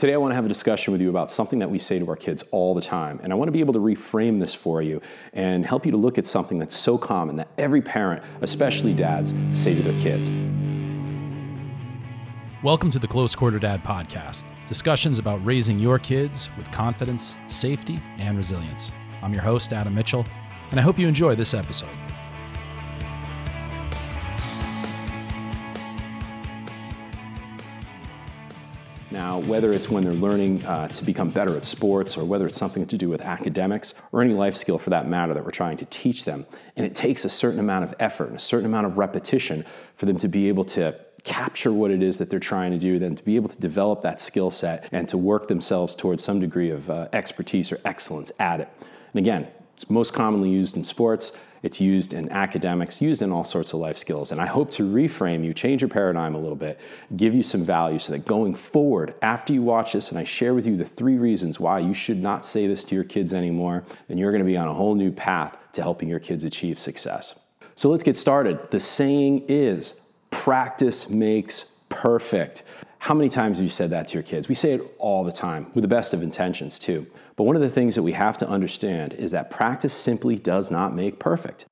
Today, I want to have a discussion with you about something that we say to our kids all the time. And I want to be able to reframe this for you and help you to look at something that's so common that every parent, especially dads, say to their kids. Welcome to the Close Quarter Dad podcast discussions about raising your kids with confidence, safety, and resilience. I'm your host, Adam Mitchell, and I hope you enjoy this episode. Now, whether it's when they're learning uh, to become better at sports, or whether it's something to do with academics, or any life skill for that matter that we're trying to teach them, and it takes a certain amount of effort and a certain amount of repetition for them to be able to capture what it is that they're trying to do, then to be able to develop that skill set and to work themselves towards some degree of uh, expertise or excellence at it. And again, it's most commonly used in sports. It's used in academics, used in all sorts of life skills. And I hope to reframe you, change your paradigm a little bit, give you some value so that going forward, after you watch this and I share with you the three reasons why you should not say this to your kids anymore, then you're going to be on a whole new path to helping your kids achieve success. So let's get started. The saying is practice makes perfect. How many times have you said that to your kids? We say it all the time with the best of intentions, too. But one of the things that we have to understand is that practice simply does not make perfect.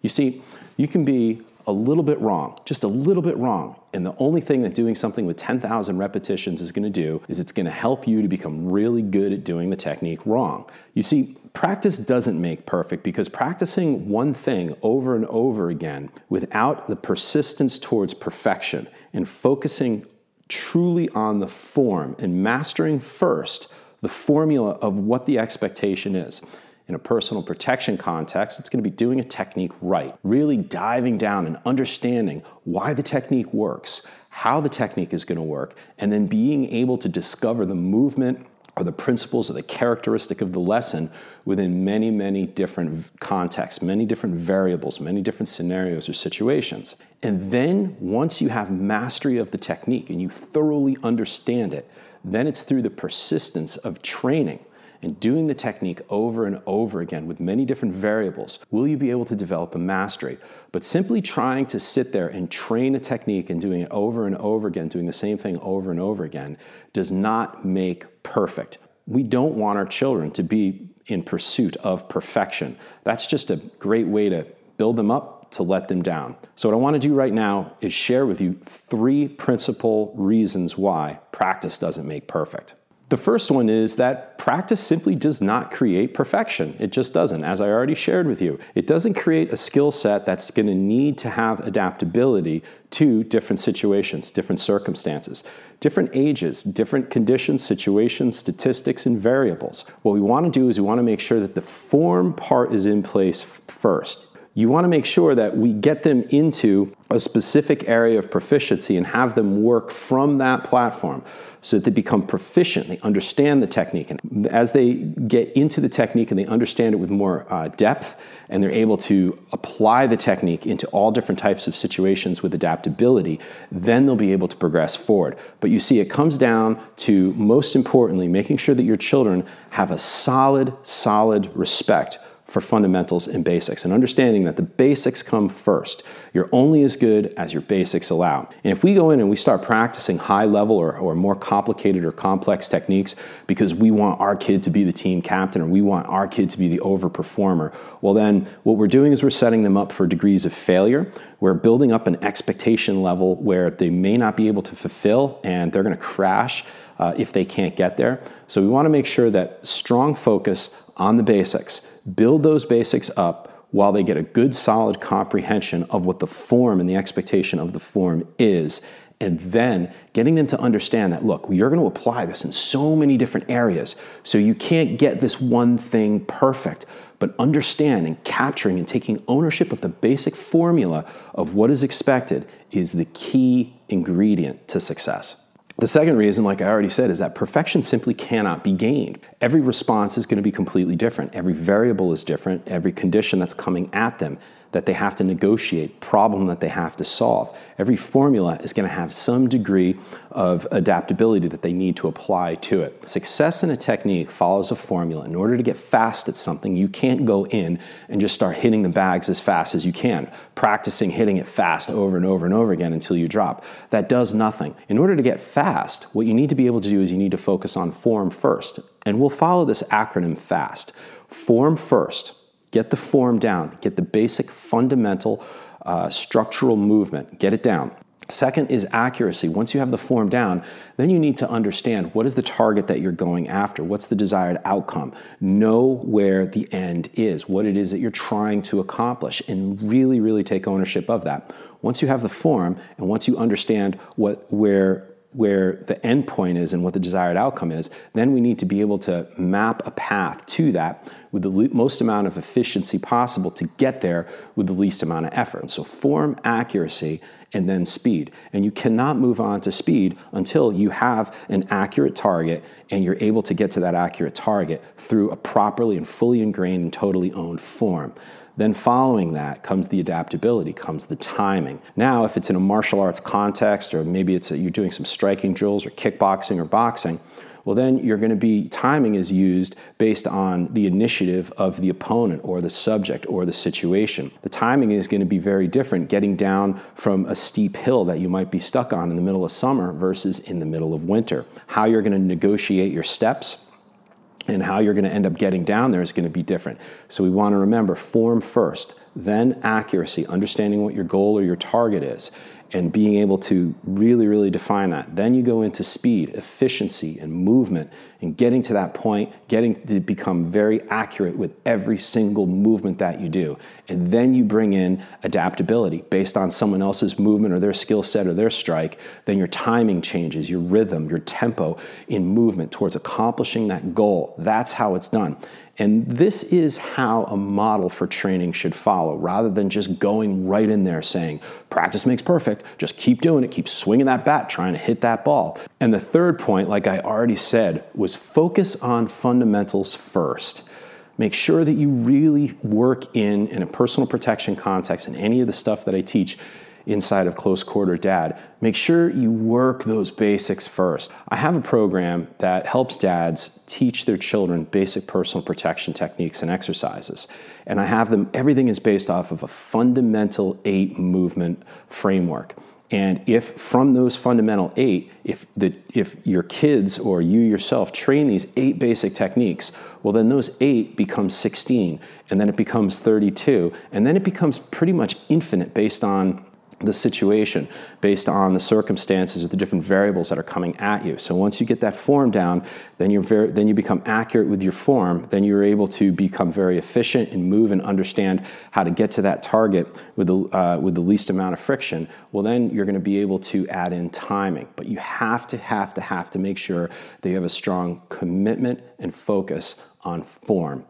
You see, you can be a little bit wrong, just a little bit wrong. And the only thing that doing something with 10,000 repetitions is to do is it's to help you to become really good at doing the technique wrong. You see, practice doesn't make perfect because practicing one thing over and over again without the persistence towards perfection and focusing truly on the form and mastering first the formula of what the expectation is. In a personal protection context, it's going to be doing a technique right, really diving down and understanding why the technique works, how the technique is going to work, and then being able to discover the movement or the principles or the characteristic of the lesson within many, many different contexts, many different variables, many different scenarios or situations. And then once you have mastery of the technique and you thoroughly understand it, then it's through the persistence of training and doing the technique over and over again with many different variables will you be able to develop a mastery. But simply trying to sit there and train a technique and doing it over and over again, doing the same thing over and over again, does not make perfect. We don't want our children to be in pursuit of perfection. That's just a great way to build them up to let them down. So, what I want to do right now is share with you three principal reasons why practice doesn't make perfect. The first one is that practice simply does not create perfection. It just doesn't, as I already shared with you. It doesn't create a skill set that's going to need to have adaptability to different situations, different circumstances, different ages, different conditions, situations, statistics, and variables. What we want to do is we want to make sure that the form part is in place first you want to make sure that we get them into a specific area of proficiency and have them work from that platform so that they become proficient, they understand the technique. And as they get into the technique and they understand it with more uh, depth, and they're able to apply the technique into all different types of situations with adaptability, then they'll be able to progress forward. But you see, it comes down to most importantly making sure that your children have a solid, solid respect for fundamentals and basics and understanding that the basics come first. You're only as good as your basics allow. And if we go in and we start practicing high level or, or more complicated or complex techniques because we want our kid to be the team captain or we want our kid to be the overperformer, well, then what we're doing is we're setting them up for degrees of failure. We're building up an expectation level where they may not be able to fulfill and they're going to crash. Uh, if they can't get there. So, we want to make sure that strong focus on the basics build those basics up while they get a good solid comprehension of what the form and the expectation of the form is. And then getting them to understand that look you're going to apply this in so many different areas. So you can't get this one thing perfect but understanding capturing and taking ownership of the basic formula of what is expected is the key ingredient to success the second reason, like I already said, is that perfection simply cannot be gained. Every response is going to be completely different. Every variable is different. Every condition that's coming at them that they have to negotiate, problem that they have to solve. Every formula is going to have some degree of adaptability that they need to apply to it. Success in a technique follows a formula. In order to get fast at something, you can't go in and just start hitting the bags as fast as you can, practicing hitting it fast over and over and over again until you drop. That does nothing. In order to get fast, what you need to be able to do is you need to focus on form first. And we'll follow this acronym FAST. Form first. Get the form down. Get the basic fundamental uh, structural movement. Get it down. Second is accuracy. Once you have the form down, then you need to understand what is the target that you're going after? What's the desired outcome? Know where the end is, what it is that you're trying to accomplish, and really, really take ownership of that. Once you have the form and once you understand what where where the end point is and what the desired outcome is, then we need to be able to map a path to that with the most amount of efficiency possible to get there with the least amount of effort. So, form accuracy and then speed. And you cannot move on to speed until you have an accurate target and you're able to get to that accurate target through a properly and fully ingrained and totally owned form. Then, following that comes the adaptability, comes the timing. Now, if it's in a martial arts context, or maybe it's a, you're doing some striking drills or kickboxing or boxing, well, then you're going to be timing is used based on the initiative of the opponent or the subject or the situation. The timing is going to be very different getting down from a steep hill that you might be stuck on in the middle of summer versus in the middle of winter. How you're going to negotiate your steps and how you're going to end up getting down there is going to be different. So we want to remember form first, then accuracy, understanding what your goal or your target is and being able to really, really define that. Then you go into speed, efficiency, and movement, and getting to that point, getting to become very accurate with every single movement that you do. And then you bring in adaptability based on someone else's movement or their skill set or their strike. Then your timing changes, your rhythm, your tempo in movement towards accomplishing that goal. That's how it's done. And this is how a model for training should follow, rather than just going right in there saying, practice makes perfect, just keep doing it, keep swinging that bat, trying to hit that ball. And the third point, like I already said, was focus on fundamentals first. Make sure that you really work in, in a personal protection context and any of the stuff that I teach inside of Close Quarter Dad, make sure you work those basics first. I have a program that helps dads teach their children basic personal protection techniques and exercises. And I have them, everything is based off of a fundamental eight movement framework. And if from those fundamental eight, if the if your kids or you yourself train these eight basic techniques, well then those eight become 16, and then it becomes 32, and then it becomes pretty much infinite based on the situation based on the circumstances or the different variables that are coming at you. So once you get that form down, then you're very, then you become accurate with your form. Then you're able to become very efficient and move and understand how to get to that target with the uh, with the least amount of friction. Well, then you're going to be able to add in timing. But you have to have to have to make sure that you have a strong commitment and focus on form.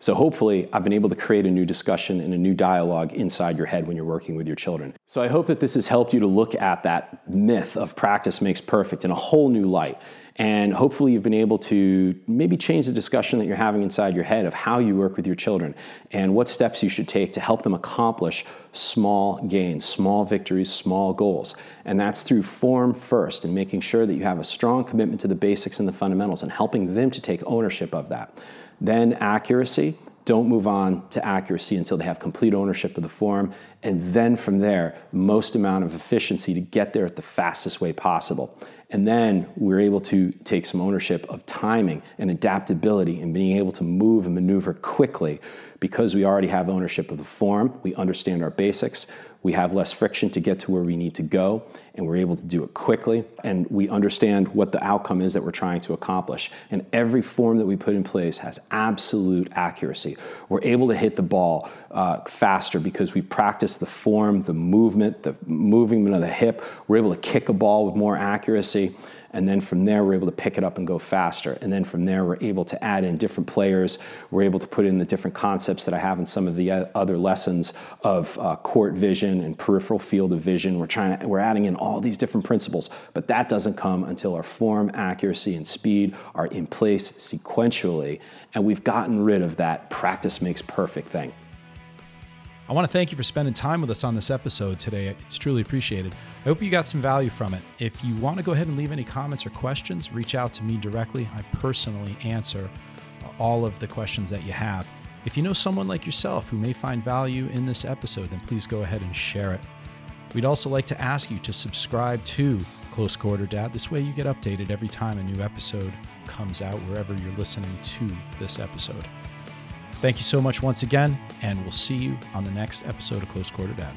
So hopefully, I've been able to create a new discussion and a new dialogue inside your head when you're working with your children. So I hope that this has helped you to look at that myth of practice makes perfect in a whole new light. And hopefully, you've been able to maybe change the discussion that you're having inside your head of how you work with your children and what steps you should take to help them accomplish small gains, small victories, small goals. And that's through form first and making sure that you have a strong commitment to the basics and the fundamentals and helping them to take ownership of that. Then accuracy. Don't move on to accuracy until they have complete ownership of the form. And then from there, most amount of efficiency to get there at the fastest way possible. And then we're able to take some ownership of timing and adaptability and being able to move and maneuver quickly because we already have ownership of the form. We understand our basics we have less friction to get to where we need to go, and we're able to do it quickly, and we understand what the outcome is that we're trying to accomplish. And every form that we put in place has absolute accuracy. We're able to hit the ball uh, faster because we've practiced the form, the movement, the movement of the hip. We're able to kick a ball with more accuracy. And then from there, we're able to pick it up and go faster. And then from there, we're able to add in different players. We're able to put in the different concepts that I have in some of the other lessons of uh, court vision and peripheral field of vision. We're trying to, we're adding in all these different principles, but that doesn't come until our form, accuracy, and speed are in place sequentially. And we've gotten rid of that practice makes perfect thing. I want to thank you for spending time with us on this episode today. It's truly appreciated. I hope you got some value from it. If you want to go ahead and leave any comments or questions, reach out to me directly. I personally answer all of the questions that you have. If you know someone like yourself who may find value in this episode, then please go ahead and share it. We'd also like to ask you to subscribe to Close Quarter Dad. This way you get updated every time a new episode comes out, wherever you're listening to this episode. Thank you so much once again, and we'll see you on the next episode of Close Quarter Dad.